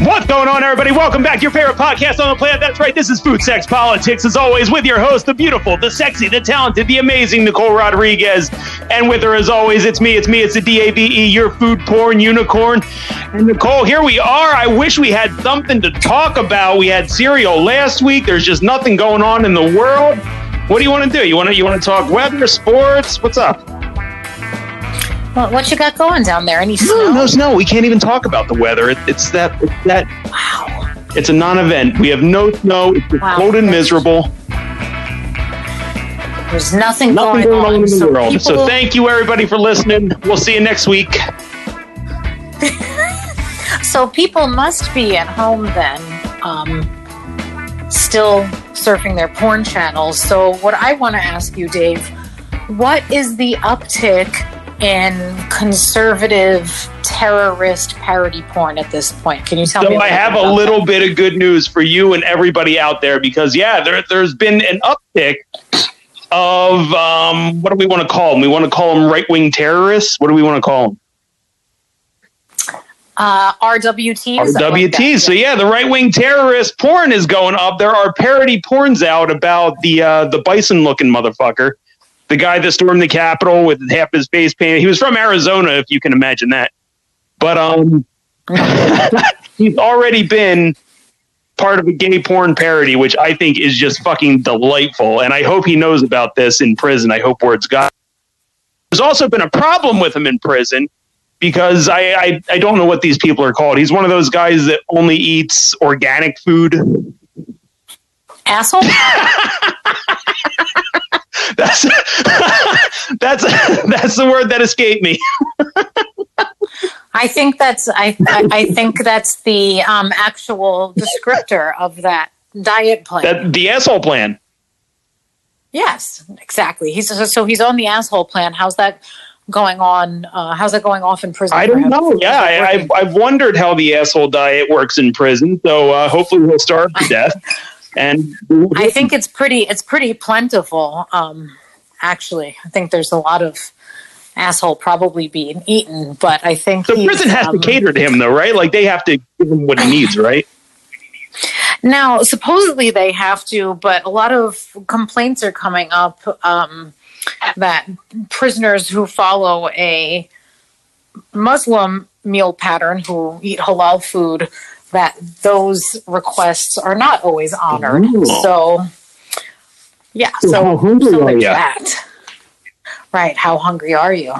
What's going on, everybody? Welcome back to your favorite podcast on the planet. That's right. This is Food Sex Politics, as always, with your host, the beautiful, the sexy, the talented, the amazing Nicole Rodriguez. And with her, as always, it's me, it's me, it's the DAVE, your food porn unicorn. And Nicole, here we are. I wish we had something to talk about. We had cereal last week. There's just nothing going on in the world. What do you want to do? You want to you want to talk weather, sports? What's up? What, what you got going down there? Any No, snow? no snow. We can't even talk about the weather. It, it's that. It's that. Wow. It's a non-event. We have no snow. It's Wow. cold and miserable. There's nothing, Nothing going, going on in the so world. So thank you everybody for listening. We'll see you next week. So people must be at home then, um, still surfing their porn channels. So what I want to ask you, Dave, what is the uptick in conservative terrorist parody porn at this point? Can you tell me? So I have a little that? bit of good news for you and everybody out there because yeah, there, there's been an uptick of um, what do we want to call them? We want to call them right-wing terrorists. What do we want to call them? uh, RWT. is that like RWT. So yeah, the right wing terrorist porn is going up. There are parody porns out about the uh, the bison looking motherfucker, the guy that stormed the Capitol with half his face painted. He was from Arizona, if you can imagine that. But um, he's already been part of a gay porn parody, which I think is just fucking delightful. And I hope he knows about this in prison. I hope word's got. There's also been a problem with him in prison because I, I I don't know what these people are called. He's one of those guys that only eats organic food. Asshole. That's that's that's the word that escaped me. I think that's I, I I think that's the um, actual descriptor of that diet plan. That the asshole plan. yes, exactly. He's so he's on the asshole plan. How's that going on? Uh, how's that going off in prison? I don't know. Yeah, I, I've I've wondered how the asshole diet works in prison. So uh, hopefully we'll starve to death. And I think it's pretty it's pretty plentiful. Um, actually, I think there's a lot of asshole probably being eaten, but I think the prison has to um, cater to him, though, right? Like they have to give him what he needs, right? Now, supposedly they have to, but a lot of complaints are coming up um, that prisoners who follow a Muslim meal pattern, who eat halal food, that those requests are not always honored. Ooh. So, yeah, So so, how hungry so are there's that. Right, how hungry are you?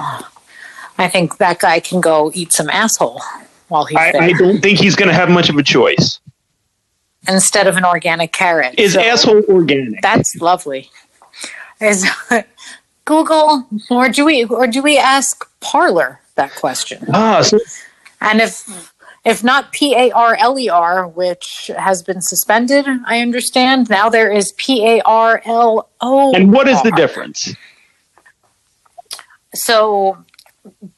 I think that guy can go eat some asshole while he's I, there I don't think he's going to have much of a choice. instead of an organic carrot. Is So- asshole organic? That's lovely. Is Google or do we or do we ask Parler that question? Ah, so And if if not P A R L E R, which has been suspended, I understand. Now there is P A R L O. and what is the difference? So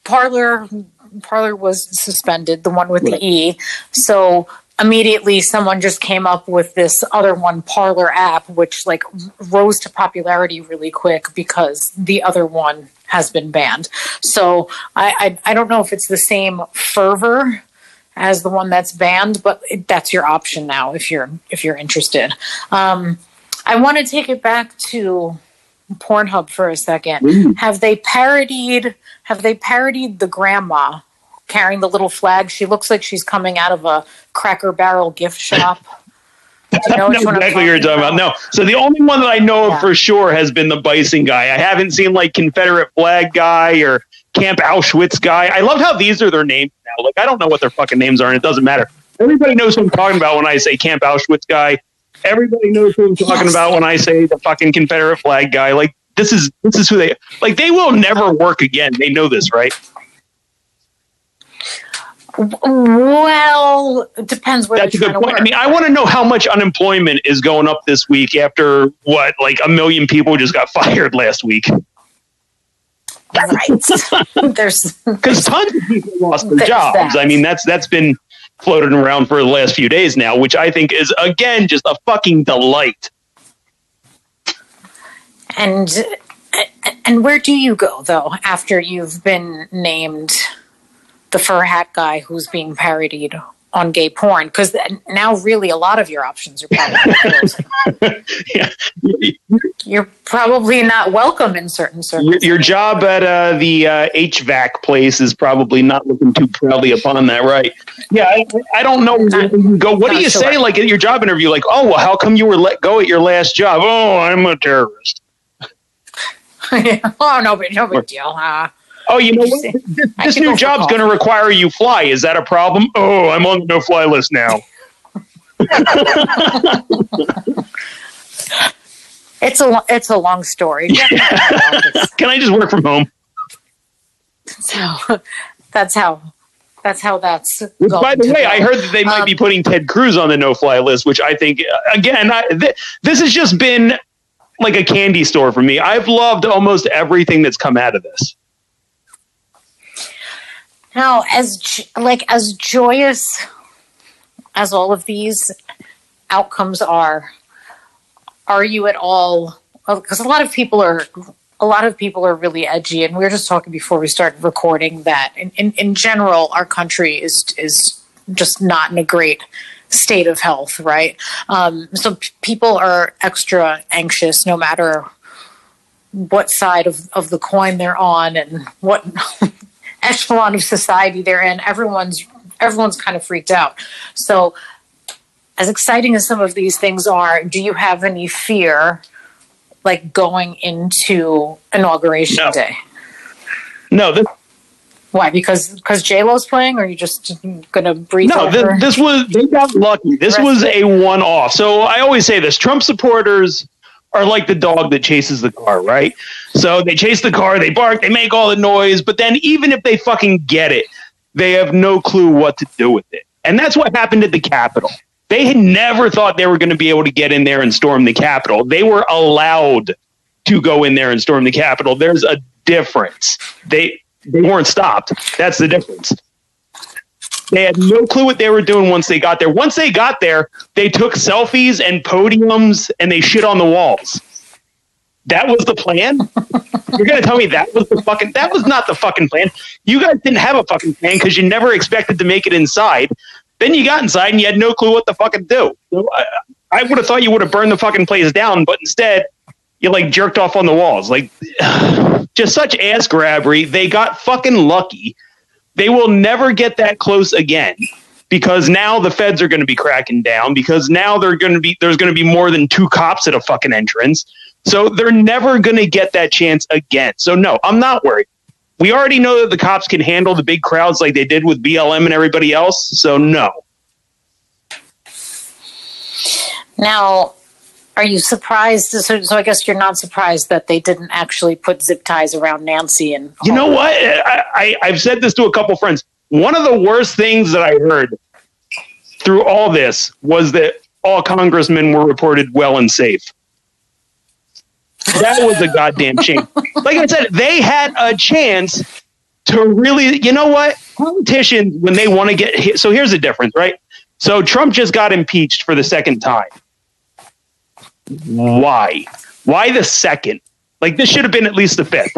Parler Parler was suspended, the one with Right. the E. So immediately someone just came up with this other one Parlor app which like rose to popularity really quick because the other one has been banned. So I I, I don't know if it's the same fervor as the one that's banned, but that's your option now if you're if you're interested. Um, I want to take it back to Pornhub for a second. Have they parodied? Have they parodied the grandma carrying the little flag? She looks like she's coming out of a Cracker Barrel gift shop. You know I which know one I'm exactly what you're talking about. No, so the only one that I know Yeah. of for sure has been the bison guy. I haven't seen like Confederate flag guy or Camp Auschwitz guy. I love how these are their names now. Like I don't know what their fucking names are, and it doesn't matter. Everybody knows who I'm talking about when I say Camp Auschwitz guy. Everybody knows who I'm talking Yes. about when I say the fucking Confederate flag guy. Like this is this is who they like. They will never work again. They know this, right? Well, it depends where That's a good point. I mean, I want to know how much unemployment is going up this week after what, like a million people just got fired last week. Right. There's Because tons of people lost their jobs. that. I mean, that's that's been floating around for the last few days now, which I think is again just a fucking delight. and and where do you go though after you've been named the fur hat guy who's being parodied on gay porn because now really a lot of your options are probably yeah. You're probably not welcome in certain Your, circles. your job at uh, the uh, HVAC place is probably not looking too proudly upon that, right? Yeah, I, I don't know. you go. What do you sure. say, like at your job interview? Like, oh, well, how come you were let go at your last job? Oh, I'm a terrorist. oh no, but no big deal. Uh, Oh, you know what? This, this new job's going to require you fly. Is that a problem? Oh, I'm on the no-fly list now. it's a it's a long story. Can I just work from home? so that's how that's how that's. Which, going by the way, go. I heard that they might Um, be putting Ted Cruz on the no-fly list, which I think, uh, again, I, th- this has just been like a candy store for me. I've loved almost everything that's come out of this. Now, as like as joyous as all of these outcomes are, are you at all? Because a lot of people are, a lot of people are really edgy, and we were just talking before we started recording that in, in, in general, our country is is just not in a great state of health, right? Um, so p- people are extra anxious, no matter what side of, of the coin they're on and what echelon of society they're in everyone's everyone's kind of freaked out so as exciting as some of these things are do you have any fear like going into inauguration No. day No, this, why because because j-lo's playing or are you just gonna breathe no, thi- this was they got lucky. This was a one-off. So I always say this: Trump supporters are like the dog that chases the car, right? So they chase the car, they bark, they make all the noise, but then even if they fucking get it, they have no clue what to do with it. And that's what happened at the Capitol. They had never thought they were going to be able to get in there and storm the Capitol. They were allowed to go in there and storm the Capitol. There's a difference. They they weren't stopped. That's the difference. They had no clue what they were doing once they got there. Once they got there, they took selfies and podiums and they shit on the walls. That was the plan? You're to tell me that was the fucking that was not the fucking plan. You guys didn't have a fucking plan cuz you never expected to make it inside. Then you got inside and you had no clue what the fuck to do. So I, I would have thought you would have burned the fucking place down, but instead you like jerked off on the walls. Like just such ass grabbery. They got fucking lucky they will never get that close again because now the feds are going to be cracking down because now they're going to be there's going to be more than two cops at a fucking entrance so they're never going to get that chance again. So no i'm not worried. We already know that the cops can handle the big crowds like they did with blm and everybody else so no. Now are you surprised so, so i guess you're not surprised that they didn't actually put zip ties around nancy and you know what? I, I i've said this to a couple friends. One of the worst things that i heard through all this was that all congressmen were reported well and safe that was a goddamn shame. Like I said, they had a chance to really, you know what? Politicians, when they want to get hit. So here's the difference, right? So Trump just got impeached for the second time. Why? Why the second? Like this should have been at least the fifth.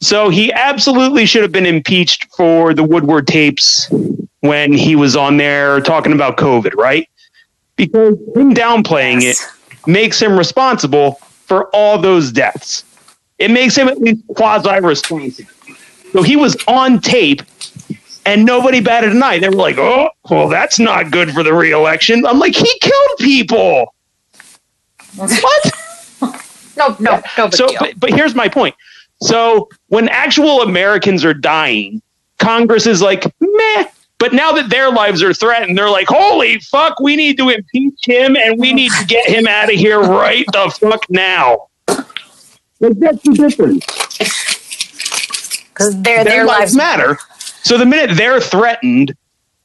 So he absolutely should have been impeached for the Woodward tapes when he was on there talking about COVID, right? Because him downplaying it makes him responsible for all those deaths. It makes him at least quasi responsible. So he was on tape and nobody batted an eye. They were like, oh, well, that's not good for the reelection. I'm like, he killed people. What? no no no so, but, but here's my point. So when actual Americans are dying, Congress is like, meh. But now that their lives are threatened, they're like, holy fuck, we need to impeach him and we need to get him out of here right the fuck now. Like, that's the difference. because their, Their, their lives lives matter. So the minute they're threatened,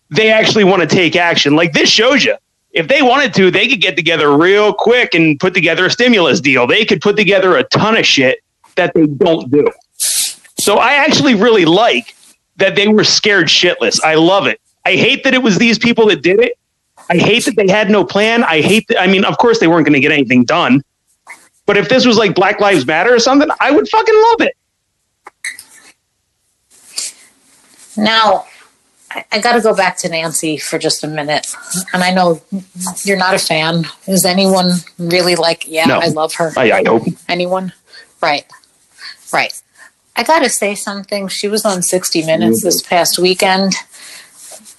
they actually want to take action. Like this shows you. If they wanted to, they could get together real quick and put together a stimulus deal. They could put together a ton of shit that they don't do. So I actually really like that they were scared shitless. I love it. I hate that it was these people that did it. I hate that they had no plan. I hate that. I mean, of course, they weren't going to get anything done. But if this was like Black Lives Matter or something, I would fucking love it. Now, I, got to go back to Nancy for just a minute. And I know you're not a fan. Is anyone really like, yeah, No. I love her? I, I hope. Anyone? Right. Right. I got to say something. She was on 60 Minutes this past weekend,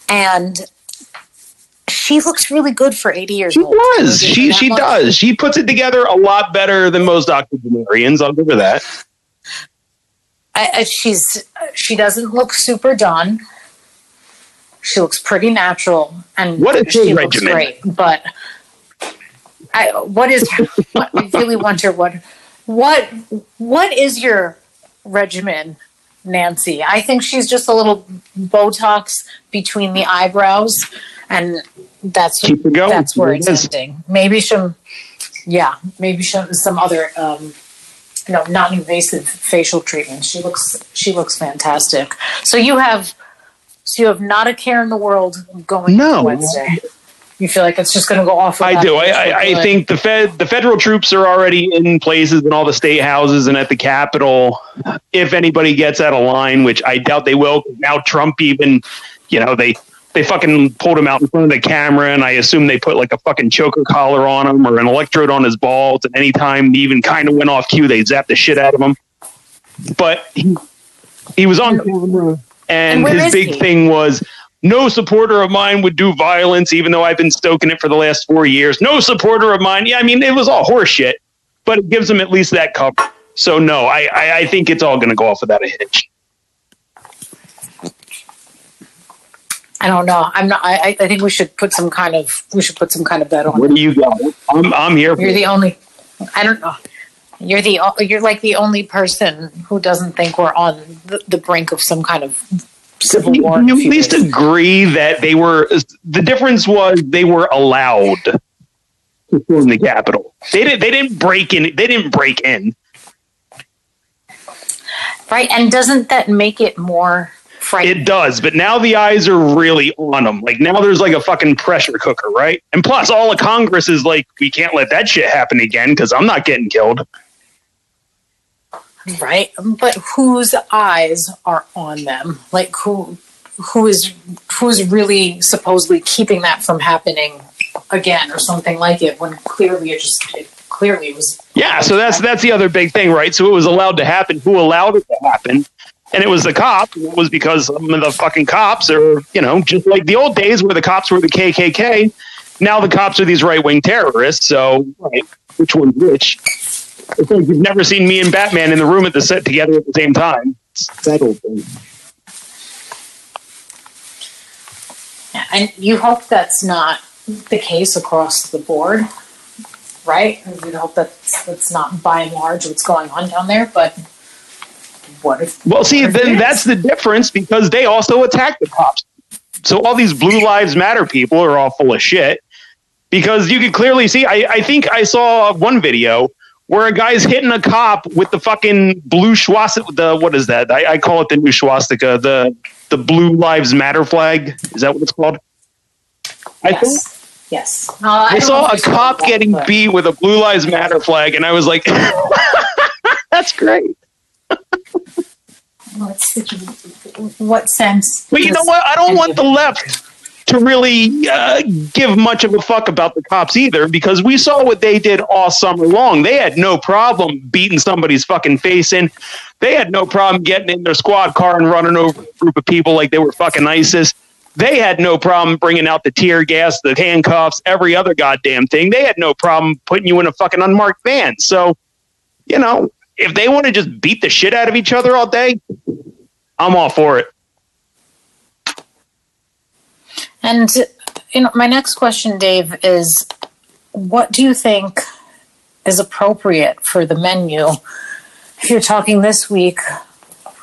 and she looks really good for 80 years She old. does. Give her She she much. does. She puts it together a lot better than most octogenarians. I'll give her that. I, I, she's she doesn't look super done. She looks pretty natural, and What is she looks great. But I, what is? what, I really wonder what what what is your regimen, Nancy? I think she's just a little Botox between the eyebrows, and that's Keep it going. that's where it's ending. Maybe some, yeah, maybe some some other. Um, you know, non-invasive facial treatment. She looks she looks fantastic. So you have so you have not a care in the world going No. Wednesday. You feel like it's just going to go off. I do. I, I, I think the Fed, the federal troops are already in places in all the state houses and at the Capitol. If anybody gets out of line, which I doubt they will, now Trump even, you know, they they fucking pulled him out in front of the camera, and I assume they put like a fucking choker collar on him or an electrode on his balls. And anytime he even kind of went off cue, they zapped the shit out of him. But he he was on camera, And and his big he? thing was no supporter of mine would do violence, even though I've been stoking it for the last four years. No supporter of mine. Yeah, I mean, it was all horseshit, but it gives them at least that cover. So, no, I, I, I think it's all going to go off without a hitch. I don't know. I'm not. I, I- think we should put some kind of we should put some kind of bet on. What it. do you got? I'm, I'm here. You're it. the only. I don't know. You're the you're like the only person who doesn't think we're on the, the brink of some kind of civil you, war. can you at least agree that they were the difference was they were allowed to storm the Capitol. They didn't. They didn't break in. They didn't break in. right? And doesn't that make it more frightening? It does, but now the eyes are really on them. Like now there's like a fucking pressure cooker, right? And plus, all of Congress is like, we can't let that shit happen again because I'm not getting killed. Right but whose eyes are on them like who who is who's really supposedly keeping that from happening again or something like it when clearly it just it clearly was Yeah, so that's that's the other big thing, right? So it was allowed to happen. Who allowed it to happen? And it was the cop. It was because some of the fucking cops are, you know, just like the old days where the cops were the KKK. Now the cops are these right wing terrorists. So, right, which one's which? It's like you've never seen me and Batman in the room at the set together at the same time. It's that old and you hope that's not the case across the board right you hope that's that's not by and large what's going on down there but what if Well, see, what if it then is? that's the difference because they also attack the cops. So all these Blue Lives Matter people are all full of shit because you could clearly see. I, I think I saw one video where a guy's hitting a cop with the fucking blue swastika. The what is that? I, I call it the new swastika. The the Blue Lives Matter flag. Is that what it's called? I think yes yes Uh, I I saw a cop that, getting but- beat with a Blue Lives Matter flag, and I was like, "That's great." What sense? But you know what? I don't want the left to really uh, give much of a fuck about the cops either, because we saw what they did all summer long. They had no problem beating somebody's fucking face in. They had no problem getting in their squad car and running over a group of people like they were fucking ISIS. They had no problem bringing out the tear gas, the handcuffs, every other goddamn thing. They had no problem putting you in a fucking unmarked van. So, you know, if they want to just beat the shit out of each other all day, I'm all for it. And you know, my next question, Dave, is what do you think is appropriate for the menu? If you're talking this week,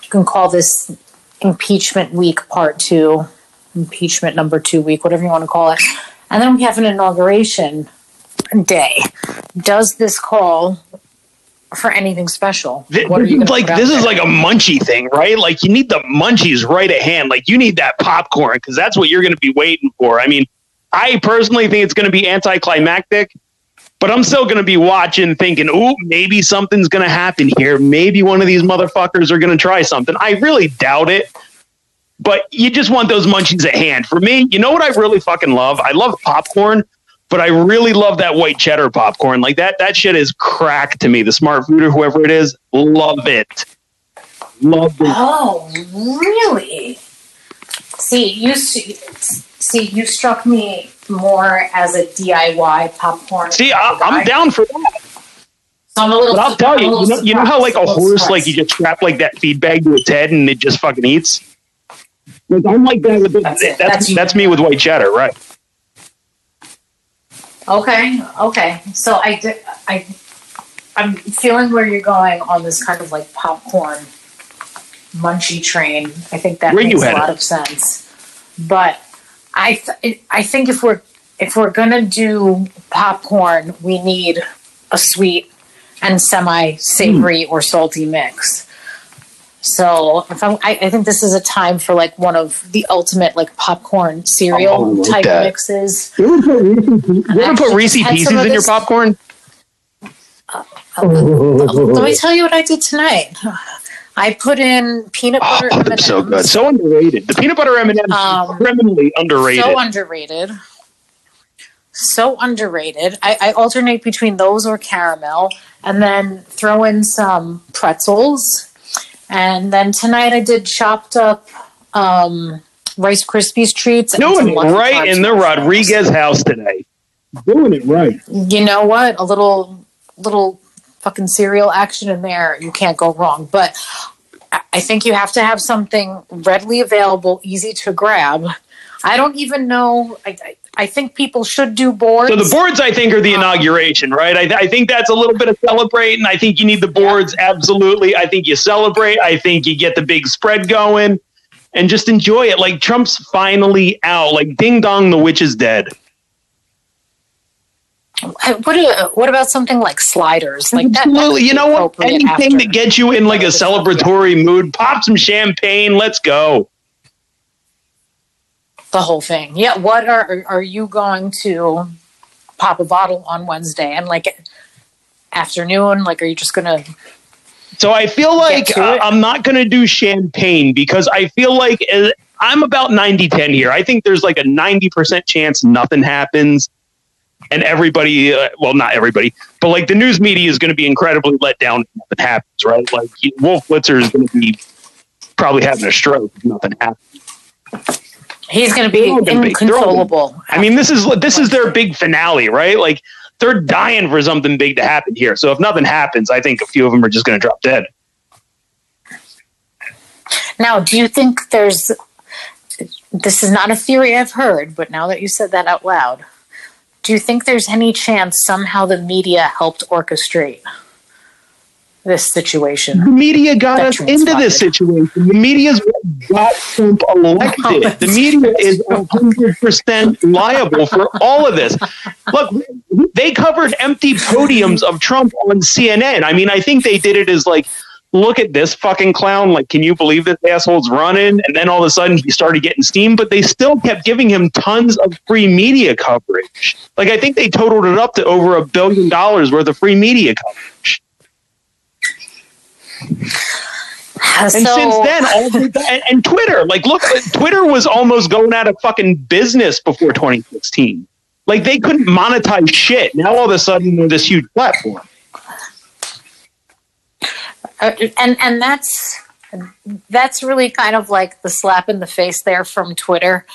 you can call this impeachment week part two, impeachment number two week, whatever you want to call it. And then we have an inauguration day. Does this call for anything special? Th- What are you like this is there? like a munchie thing, right? Like you need the munchies right at hand. Like you need that popcorn because that's what you're going to be waiting for. I mean, I personally think it's going to be anticlimactic, but I'm still going to be watching, thinking, "Ooh, maybe something's going to happen here. Maybe one of these motherfuckers are going to try something." I really doubt it, but you just want those munchies at hand. For me, you know what I really fucking love? I love popcorn, but I really love that white cheddar popcorn. Like that, that shit is crack to me. The Smartfood or whoever it is, love it. Love it. Oh, really? See, you see, you struck me more as a DIY popcorn. See, I, I'm down for that. So I'm a little. But I'll tell you, you know, you know how like a horse, like you just strap like that feed bag to its head and it just fucking eats. Like I'm like that with That's that's that's, That's- me with white cheddar, right? Okay, okay. So I. I. I'm feeling where you're going on this kind of like popcorn munchy train. I think that Where makes a lot of sense. But I, th- I think if we're if we're gonna do popcorn, we need a sweet and semi savory hmm. or salty mix. So if I'm, I, I think this is a time for like one of the ultimate like popcorn cereal Oh, type that. mixes. You want to put Reese Pieces in your popcorn? Let me tell you what I did tonight. I put in peanut Oh, butter they're M&Ms. so good, so underrated. The peanut butter M and M's Um, criminally underrated. So underrated. So underrated. I, I alternate between those or caramel, and then throw in some pretzels. And then tonight I did chopped up um, Rice Krispies treats. Doing it right in the. Rodriguez house today. Doing it right. you know what? A little little fucking cereal action in there. You can't go wrong. But I- I think you have to have something readily available, easy to grab. I don't even know. I, I, I think people should do boards. So the boards, I think, are the uh, inauguration, right? I, I think that's a little bit of celebrating. I think you need the boards, absolutely. I think you celebrate. I think you get the big spread going and just enjoy it. Like Trump's finally out. Like ding dong, the witch is dead. Uh, what, do- what about something like sliders? Like that- that Absolutely. You know what? Anything after. that gets you in like a celebratory mood, pop some champagne. Let's go. The whole thing. Yeah. What are are you going to pop a bottle on Wednesday and like afternoon? Like, are you just gonna? So I feel like uh. I'm not to do champagne because I feel like uh, I'm about 90 10 here. I think there's like a 90% chance nothing happens. And everybody, uh, well, not everybody, but like the news media is going to be incredibly let down if nothing happens, right? Like Wolf Blitzer is going to be probably having a stroke if nothing happens. He's going to be They're all gonna be- they're all gonna- inconsolable. I mean, this is this is their big finale, right? Like they're dying for something big to happen here. So if nothing happens, I think a few of them are just going to drop dead. Now, do you think there's this is not a theory I've heard, but now that you said that out loud, do you think there's any chance somehow the media helped orchestrate this situation. The media got us into this situation. The media's got Trump elected. Oh, the media is 100% liable for all of this. Look, they covered empty podiums of Trump on CNN. I mean, I think they did it as like, look at this fucking clown. Like, can you believe this asshole's running? And then all of a sudden he started getting steam, but they still kept giving him tons of free media coverage. Like, I think they totaled it up to over a billion dollars worth of free media coverage. And so, since then, all the, and, and Twitter, like, look, Twitter was almost going out of fucking business before 2016. Like, they couldn't monetize shit. Now, all of a sudden, they're this huge platform. uh, and and that's that's really kind of like the slap in the face there from Twitter.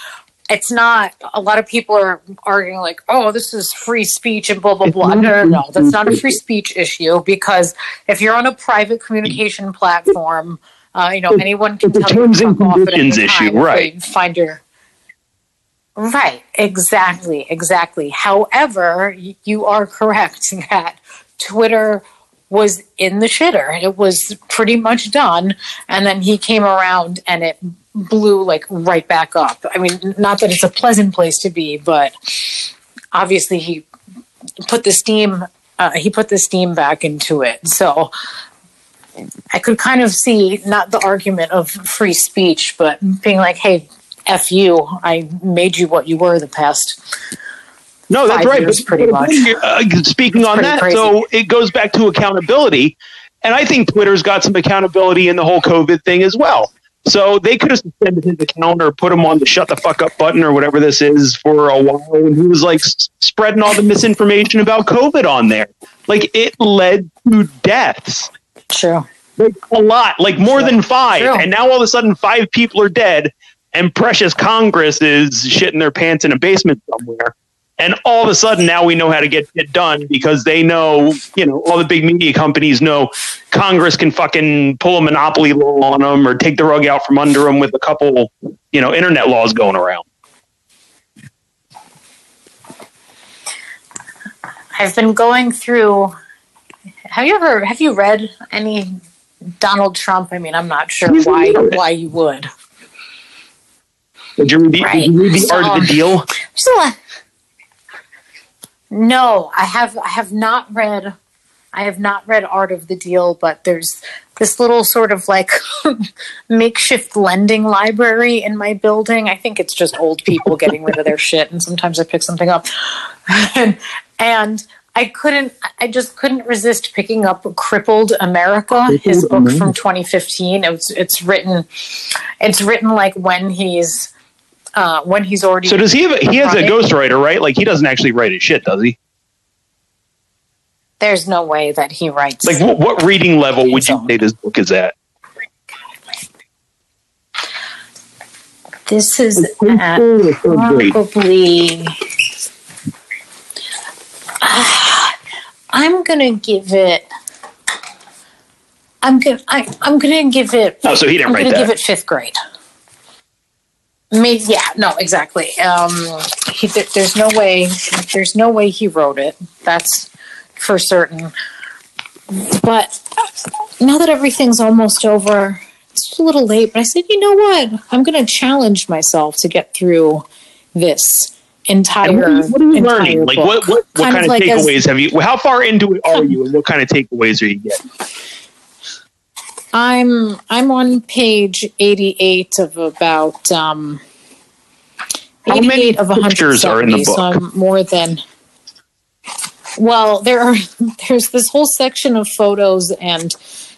It's not a lot of people are arguing like, oh, this is free speech and blah blah blah. No, no, no, that's not a free speech issue because if you're on a private communication platform, uh, you know anyone can It's tell you terms to and off at any issue, time right. Find your right, exactly, exactly. However, you are correct that Twitter was in the shitter. It was pretty much done. And then he came around and it blew like right back up. I mean, not that it's a pleasant place to be, but obviously he put the steam, uh, he put the steam back into it. So I could kind of see not the argument of free speech, but being like, hey, F you, I made you what you were the past No, that's right. years, But, pretty but much. uh, speaking on that, crazy. so it goes back to accountability. And I think Twitter's got some accountability in the whole COVID thing as well. So they could have suspended his account or put him on the shut the fuck up button or whatever this is for a while And he was like spreading all the misinformation about COVID on there. Like it led to deaths. True. Like a lot, like more than five. True. And now all of a sudden five people are dead and precious Congress is shitting their pants in a basement somewhere. And all of a sudden now we know how to get it done because they know, you know, all the big media companies know Congress can fucking pull a monopoly law on them or take the rug out from under them with a couple, you know, internet laws going around. I've been going through. Have you ever have you read any Donald Trump? I mean, I'm not sure why why you would. Did you read the, Right. did you read the So- art of the deal? There's a lot- No, I have I have not read I have not read Art of the Deal, but there's this little sort of like makeshift lending library in my building. I think it's just old people getting rid of their shit, and sometimes I pick something up. and, and I couldn't, I just couldn't resist picking up "Crippled America," his book from 2015. It's it's written, it's written like when he's. Uh, when he's already So does he have a, he has a Right. ghostwriter, right? Like he doesn't actually write his shit, does he? there's no way that he writes Like what, what reading level would you say this book is at? this is at probably Ah, i'm gonna give it i'm gonna I, i'm gonna give it Oh, so he didn't i'm write gonna give it fifth grade Maybe, yeah no exactly um he, there, there's no way there's no way he wrote it that's for certain but now that everything's almost over it's a little late but i said you know what i'm going to challenge myself to get through this entire And what are you, what are you learning? Like what what, what kind, of, like as- takeaways have you? How far into it are you, and what kind of takeaways are you getting? I'm I'm on page 88 of about um How many of pictures are in the 170, so book? I'm more than well there are there's this whole section of photos and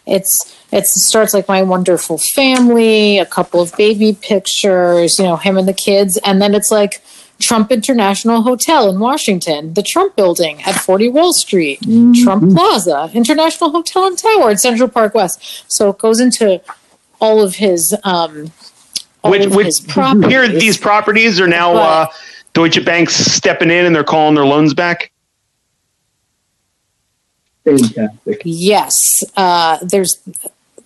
it's it starts like my wonderful family a couple of baby pictures you know him and the kids and then it's like Trump International Hotel in Washington, the Trump Building at 40 Wall Street, Mm-hmm. Trump Plaza, International Hotel and Tower at Central Park West. So it goes into all of his um, all Which of which his here these properties are now uh, Deutsche Bank's stepping in and they're calling their loans back. Fantastic. Yes, uh, there's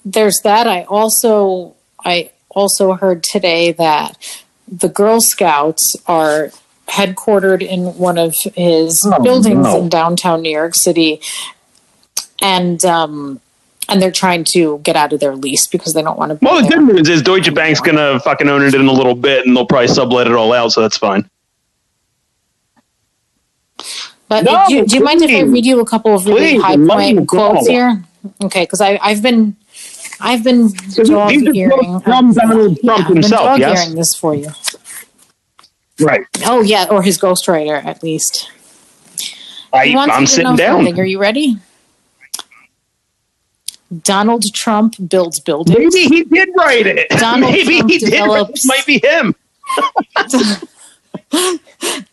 there's that. I also I also heard today that the Girl Scouts are headquartered in one of his Oh, buildings no. in downtown New York City, and um, and they're trying to get out of their lease because they don't want to. Be Well, the good news is Deutsche Bank's gonna fucking own it in a little bit, and they'll probably sublet it all out, so that's fine. But No, do, you- do you mind if I read you a couple of really Please, high I'd love you point quotes here? Okay, because I I've been I've been dog these are earing from Donald Trump himself, I've been yes? dog earing this for you. Right. Oh yeah, or his ghostwriter at least. I, I'm sitting down. something. Are you ready? Donald Trump builds buildings. Maybe he did write it. Donald Maybe Trump he did. write- develops- might be him.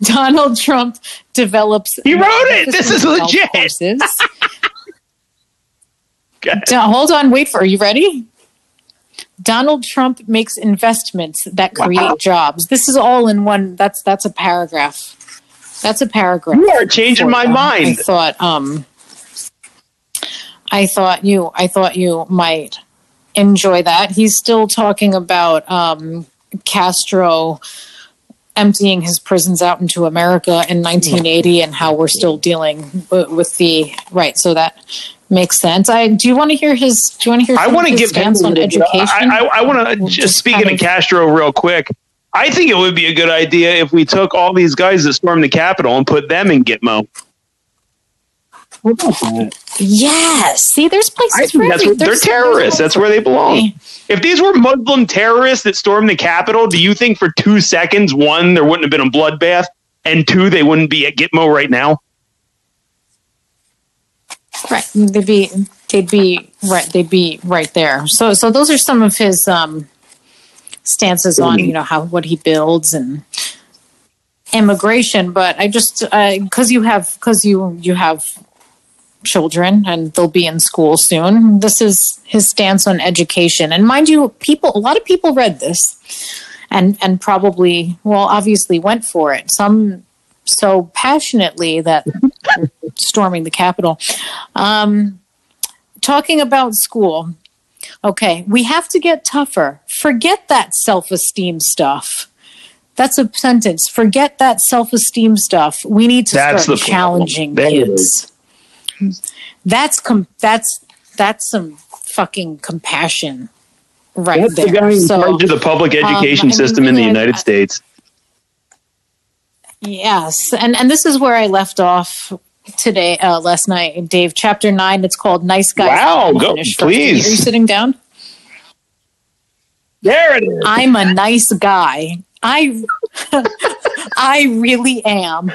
Donald Trump develops. He wrote it. This is legit. courses. Okay. Do- hold on, wait for. Are you ready? Donald Trump makes investments that create Wow. jobs. This is all in one. That's that's a paragraph. That's a paragraph. You are changing my you. I mind. thought. Um. I thought you. I thought you might enjoy that. He's still talking about um, Castro emptying his prisons out into America in 1980 and how we're still dealing with the right. So that makes sense. I do you want to hear his? Do you want to hear? I want to give stance on education. I, I, I want to just just speaking kind of Castro real quick. I think it would be a good idea if we took all these guys that stormed the Capitol and put them in Gitmo. yes. See, there's places for that's what, they're terrorists. That's where they belong. If these were Muslim terrorists that stormed the Capitol, do you think for two seconds, one, there wouldn't have been a bloodbath, and two, they wouldn't be at Gitmo right now? Right. They'd be they'd be right they'd be right there. So so those are some of his um stances on you know how what he builds and immigration. But I just because you have because you you have children and they'll be in school soon. This is his stance on education. And mind you, people a lot of people read this and and probably well obviously went for it. Some so passionately that storming the Capitol. Um, talking about school. Okay, we have to get tougher. Forget that self-esteem stuff. That's a sentence. Forget that self-esteem stuff. We need to That's start challenging. Kids. That's com- that's that's some fucking compassion right That's there. the guy in So, charge of the public education I mean, system in the United I- States. Yes, and and this is where I left off today, uh, last night, Dave. Chapter nine. It's called "Nice Guys." Wow, go- please. Are you sitting down? There it is. I'm a nice guy. I I really am.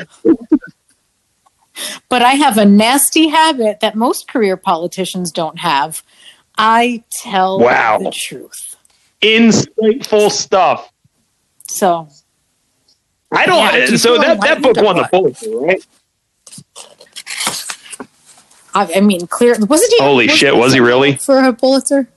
But I have a nasty habit that most career politicians don't have. I tell Wow. the truth. Insightful stuff. So I don't. Yeah, so that, that book won the? Pulitzer, right? I, I mean, clear wasn't he? Holy wasn't shit, was he really? for a Pulitzer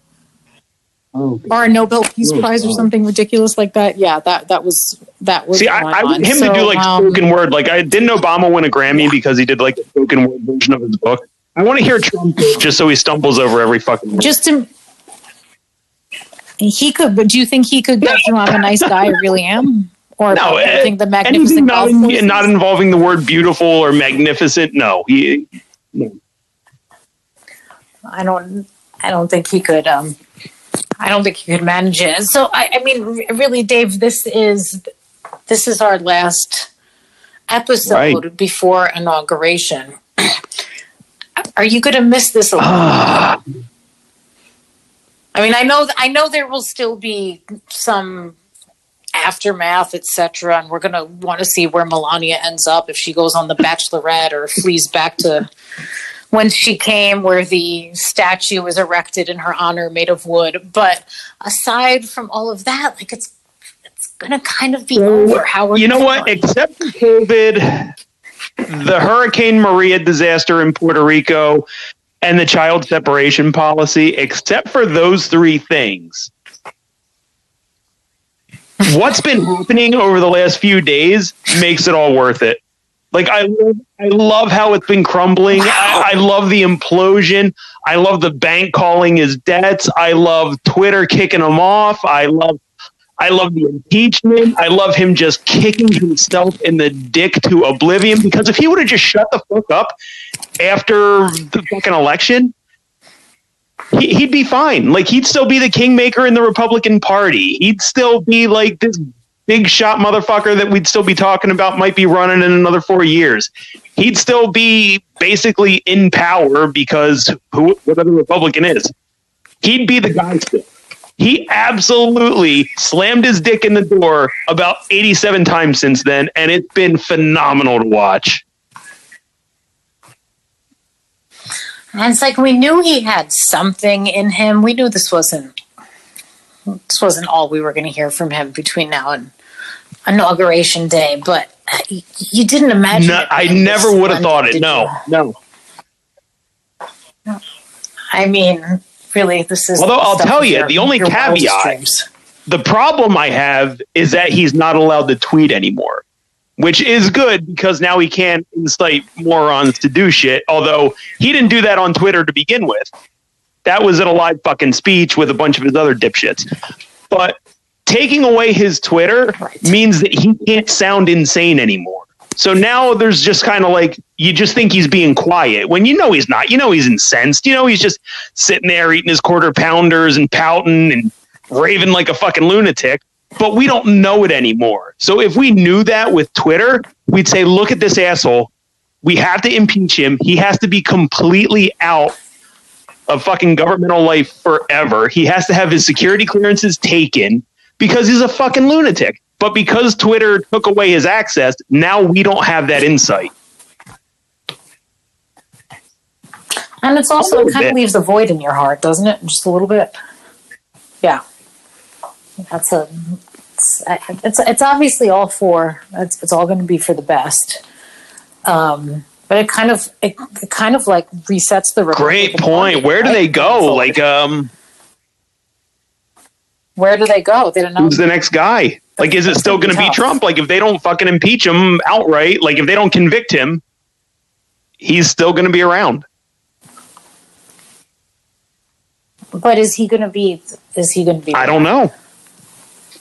Oh, or a Nobel Peace Oh, Prize or something ridiculous like that? Yeah, that that was that was. See, I, I want on. him to do like um, spoken word. Like, I didn't Obama win a Grammy because he did like a spoken word version of his book. I want to hear Trump just so he stumbles over every fucking word. just to he could but do you think he could get through i'm a nice guy i really am or No, do you eh, think the magnificent not, golf not involving the word beautiful or magnificent. No, he. I don't i don't think he could um i don't think he could manage it so i i mean really dave this is this is our last episode Right. before inauguration are you going to miss this a lot I mean, I know, I know there will still be some aftermath, etc., and we're gonna want to see where Melania ends up if she goes on the Bachelorette or flees back to when she came, where the statue was erected in her honor, made of wood. But aside from all of that, like it's it's gonna kind of be over. How you know what? Except for COVID, the Hurricane Maria disaster in Puerto Rico, and the child separation policy, except for those three things, what's been happening over the last few days makes it all worth it. Like I love, I love how it's been crumbling. I, I love the implosion. I love the bank calling his debts. I love Twitter kicking him off. I love I love the impeachment. I love him just kicking himself in the dick to oblivion because if he would have just shut the fuck up after the fucking election, he, he'd be fine. Like he'd still be the kingmaker in the Republican Party. He'd still be like this big shot motherfucker that we'd still be talking about might be running in another four years. He'd still be basically in power because who whatever Republican is. He'd be the guy still. He absolutely slammed his dick in the door about 87 times since then, and it's been phenomenal to watch. And it's like we knew he had something in him. We knew this wasn't this wasn't all we were going to hear from him between now and inauguration day. But uh, you didn't imagine. No, it I never would have thought it. No, you? no. I mean, really, this is. Although I'll tell you, your- the only caveat- dreams. The problem I have is that he's not allowed to tweet anymore, which is good because now he can't incite morons to do shit. Although he didn't do that on Twitter to begin with. That was at a live fucking speech with a bunch of his other dipshits. But taking away his Twitter Right. means that he can't sound insane anymore. So now there's just kind of like you just think he's being quiet when you know he's not. You know he's incensed. You know he's just sitting there eating his quarter pounders and pouting and raving like a fucking lunatic. But we don't know it anymore. So if we knew that with Twitter, we'd say, look at this asshole. We have to impeach him. He has to be completely out of fucking governmental life forever. He has to have his security clearances taken because he's a fucking lunatic. But because Twitter took away his access, now we don't have that insight. And it's also it kind bit. of leaves a void in your heart, doesn't it? Just a little bit. Yeah. that's a it's it's, it's obviously all for it's, it's all going to be for the best. Um, but it kind of it, it kind of like resets the Great point. Where do right? they go? Like, um, where do they go? They don't know. who's the next guy? Like, is it still be to be. Trump? Like, if they don't fucking impeach him outright, like if they don't convict him, he's still going to be around. But is he going to be? Is he going to be? I don't know.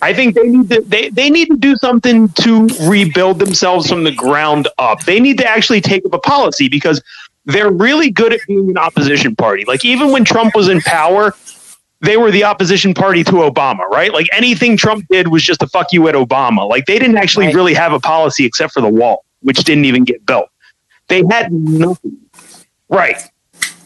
I think they need to they, they need to do something to rebuild themselves from the ground up. They need to actually take up a policy because they're really good at being an opposition party. Like even when Trump was in power, they were the opposition party to Obama, right? Like anything Trump did was just to fuck you at Obama. Like they didn't actually Right. really have a policy except for the wall, which didn't even get built. They had nothing. Right.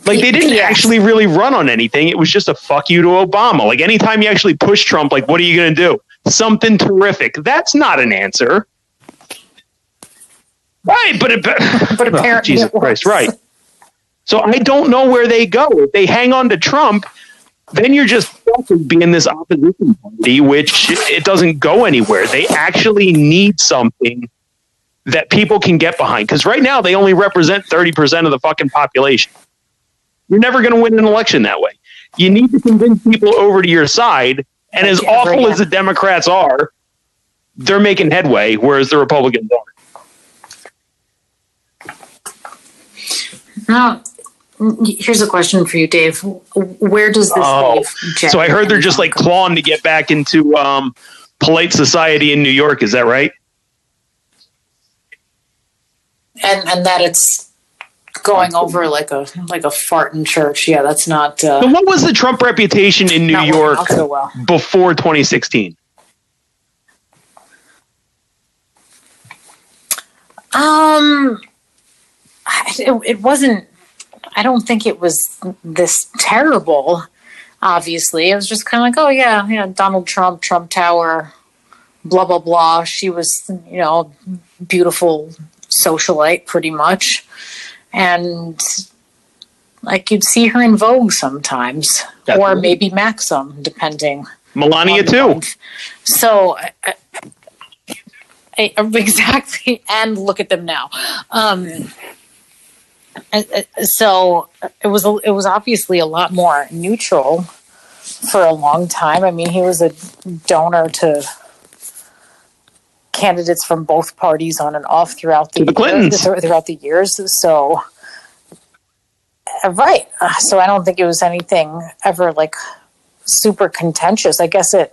Like they didn't Yes. actually really run on anything. It was just a fuck you to Obama. Like anytime you actually push Trump, like what are you going to do? Something terrific. That's not an answer. Right, but it, But oh, apparently Jesus it Christ, right. So I don't know where they go. If they hang on to Trump, then you're just stuck with being this opposition party, which it doesn't go anywhere. They actually need something that people can get behind. Because right now they only represent 30% of the fucking population. You're never going to win an election that way. You need to convince people over to your side. And as Yeah, awful right, as the Democrats are, they're making headway, whereas the Republicans aren't. Now, here's a question for you, Dave. Where does this Oh? So I heard they're just like clawing to get back into um, polite society in New York. Is that right? and and that it's going over like a like a fart in church. Yeah, that's not uh, So what was the Trump reputation in New York so well. before 2016? Um, it, it wasn't. I don't think it was this terrible. Obviously, it was just kind of like, oh yeah, yeah, Donald Trump, Trump Tower, blah blah blah. She was, you know, beautiful socialite, pretty much, and like you'd see her in Vogue sometimes, That's or maybe Maxim, depending. Melania too. month. So, I, exactly, and look at them now. Um, so it was it was obviously a lot more neutral for a long time. I mean, he was a donor to candidates from both parties on and off throughout the, the Clintons. years, throughout the years. So, uh, right. Uh, So I don't think it was anything ever like super contentious. I guess it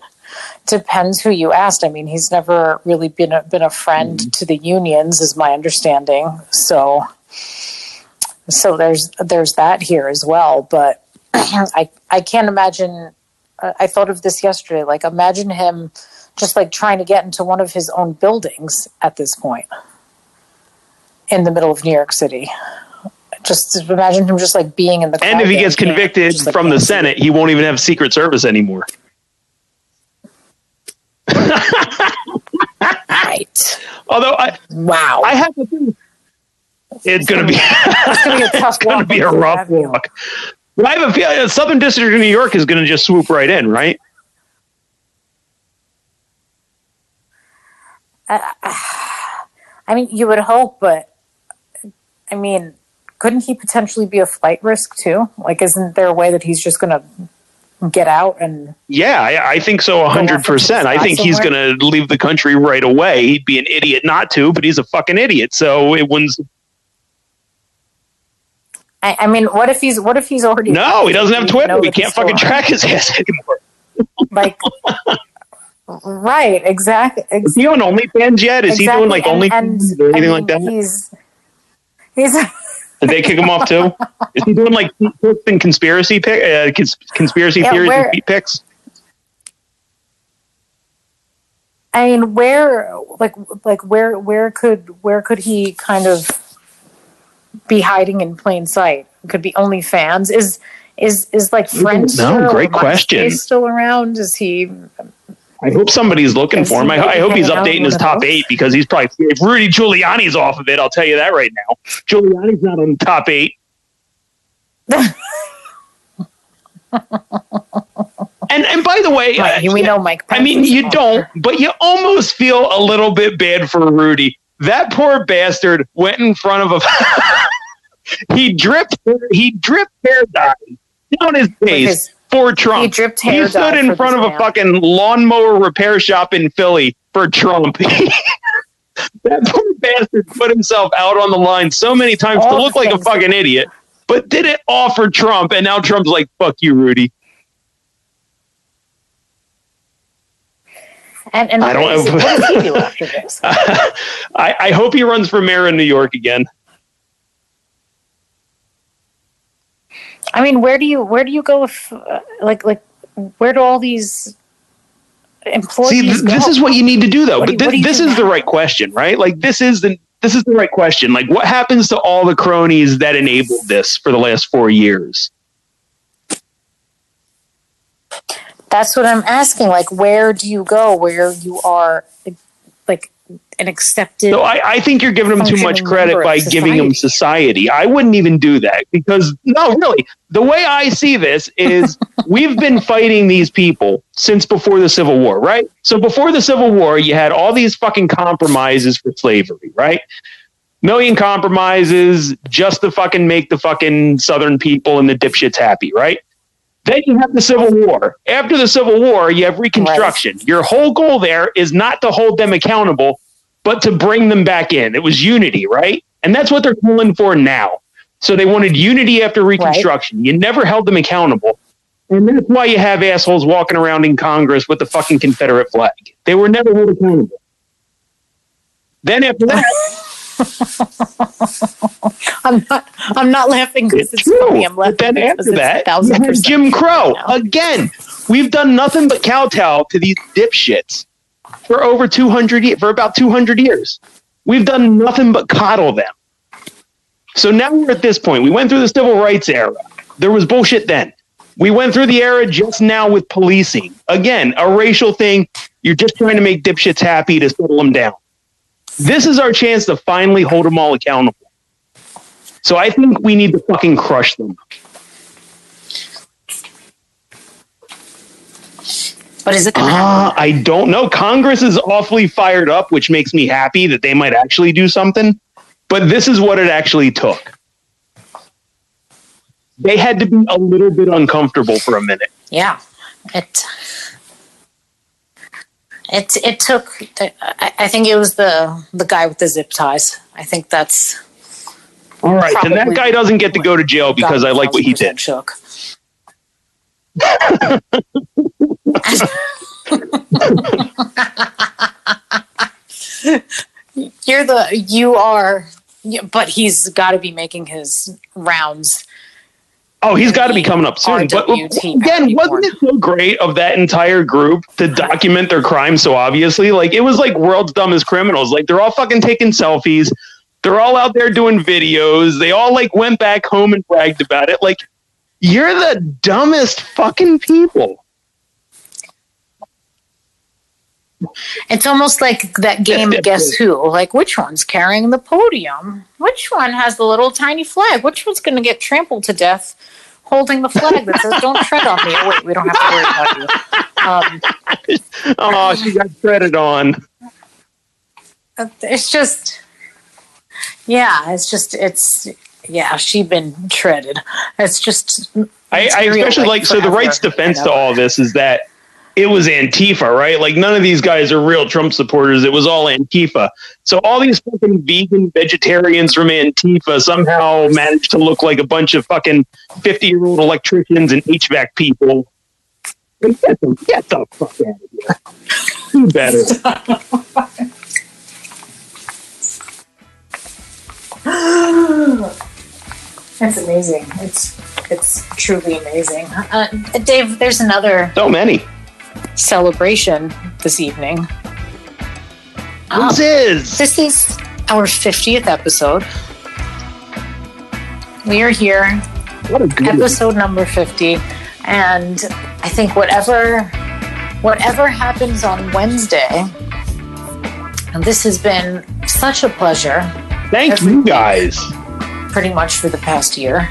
depends who you asked. I mean, he's never really been a, been a friend to the unions, is my understanding. So, so there's there's that here as well. But I I can't imagine. uh, I thought of this yesterday. Like, imagine him just like trying to get into one of his own buildings at this point in the middle of New York City. Just imagine him just like being in the. And if he gets crowd there, can't- convicted just, like, from the Senate, he won't even have Secret Service anymore. Right. Although I, Wow. I have to think it's going to be it's gonna be a tough walk be a rough Avenue. walk. I have a feeling uh, the Southern District of New York is going to just swoop right in, right? Uh, uh, I mean, you would hope, but I mean, couldn't he potentially be a flight risk too? Like, isn't there a way that he's just going to get out and Yeah, I, I think so. hundred percent. I think he's going to leave the country right away. He'd be an idiot not to, but he's a fucking idiot. So it wouldn't. I, I mean, what if he's what if he's already No, he doesn't have Twitter. We can't fucking track his ass anymore. like right exactly Is he on OnlyFans yet? Is he doing like and- and, or I anything mean, like that? He's he's Did they kick him off too? Is he doing like and conspiracy pic, uh, cons- conspiracy Yeah, theories where- and feet pics? I mean, where like like where where could where could he kind of be hiding in plain sight? Could be OnlyFans. Is is is like friends? No, Great question. MySpace still around? Is he? I hope somebody's looking for him. I, I hope he's updating his top eight because he's probably if Rudy Giuliani's off of it. I'll tell you that right now. Giuliani's not on the top eight. And and by the way, uh, we know Mike. I mean, you on don't, but you almost feel a little bit bad for Rudy. That poor bastard went in front of a. he dripped. He dripped hair dye down his face his- for Trump. he dripped hair He stood in front of a man. fucking lawnmower repair shop in Philly for Trump. that poor bastard put himself out on the line so many times All to look like a fucking idiot, but did it all for Trump, and now Trump's like, "Fuck you, Rudy." And, and I don't what is- know. what does he do after this? I, I hope he runs for mayor in New York again. I mean, where do you where do you go if uh, like like where do all these employees See, th- this is what you need to do, though. What but do you this is the right question, right? Like this is the this is the right question. Like, what happens to all the cronies that enabled this for the last four years? That's what I'm asking. Like, where do you go where you are like an accepted? No, I, I think you're giving them too much credit by giving them society. I wouldn't even do that because no, really, the way I see this is we've been fighting these people since before the Civil War, right? So before the Civil War, you had all these fucking compromises for slavery, right? Million compromises just to fucking make the fucking Southern people and the dipshits happy, right? Then you have the Civil War. After the Civil War, you have Reconstruction. Your whole goal there is not to hold them accountable, but to bring them back in. It was unity, right? And that's what they're calling for now. So they wanted unity after Reconstruction. You never held them accountable. And that's why you have assholes walking around in Congress with the fucking Confederate flag. They were never held accountable. Then after that, I'm not. I'm not laughing because it's True. funny. I'm laughing But then after it's that, a thousand percent Jim Crow. right. Again, we've done nothing but kowtow to these dipshits for over 200 years, for about 200 years. We've done nothing but coddle them. So now we're at this point. We went through the civil rights era. There was bullshit then. We went through the era just now with policing. Again, a racial thing. You're just trying to make dipshits happy to settle them down. This is our chance to finally hold them all accountable. So I think we need to fucking crush them. But is it going? Uh, I don't know. Congress is awfully fired up, which makes me happy that they might actually do something. But this is what it actually took. They had to be a little bit uncomfortable for a minute. Yeah, it it it took. I, I think it was the the guy with the zip ties. I think that's All right, and that guy doesn't get to go to jail because I like what he did. Shook. You're the you are, but he's got to be making his rounds. Oh, he's got to be coming up soon. But again, wasn't it so great of that entire group to document their crimes so obviously? Like it was like world's dumbest criminals. Like they're all fucking taking selfies. They're all out there doing videos. They all like went back home and bragged about it. Like you're the dumbest fucking people. It's almost like that game Guess Who? Like, which one's carrying the podium? Which one has the little tiny flag? Which one's going to get trampled to death holding the flag that says, Don't tread on me? Oh, wait, we don't have to worry about you. Um, Oh, she got treaded on. it's just, yeah, it's just, it's, yeah, she been treaded. It's just, I, I especially like so the right's defense to all this is that it was Antifa, right? Like none of these guys are real Trump supporters. It was all Antifa. So all these fucking vegan vegetarians from Antifa somehow managed to look like a bunch of fucking fifty year old electricians and HVAC people. Get the, get the fuck out of here. Do better. That's amazing. It's, it's truly amazing. Uh, Dave, there's another So many. Celebration this evening. Um, This is This is our 50th episode. We are here, what a episode number 50, and I think whatever whatever happens on Wednesday, and this has been such a pleasure Thank you guys. pretty much for the past year.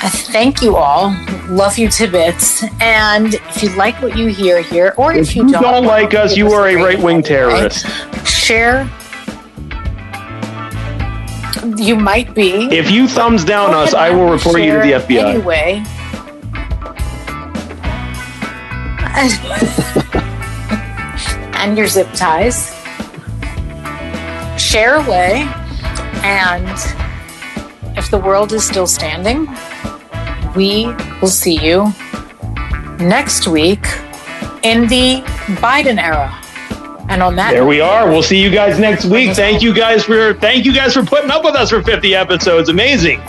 Thank you all. Love you to bits. And if you like what you hear here, or if, If you you don't, don't like us, you are a right wing terrorist. Share. You might be. If you thumbs down us, I will report you to the FBI. Anyway. and your zip ties. Share away. And if the world is still standing, we will see you next week in the Biden era. And on that There we are. We'll see you guys next week. Thank you guys for thank you guys for putting up with us for 50 episodes. Amazing.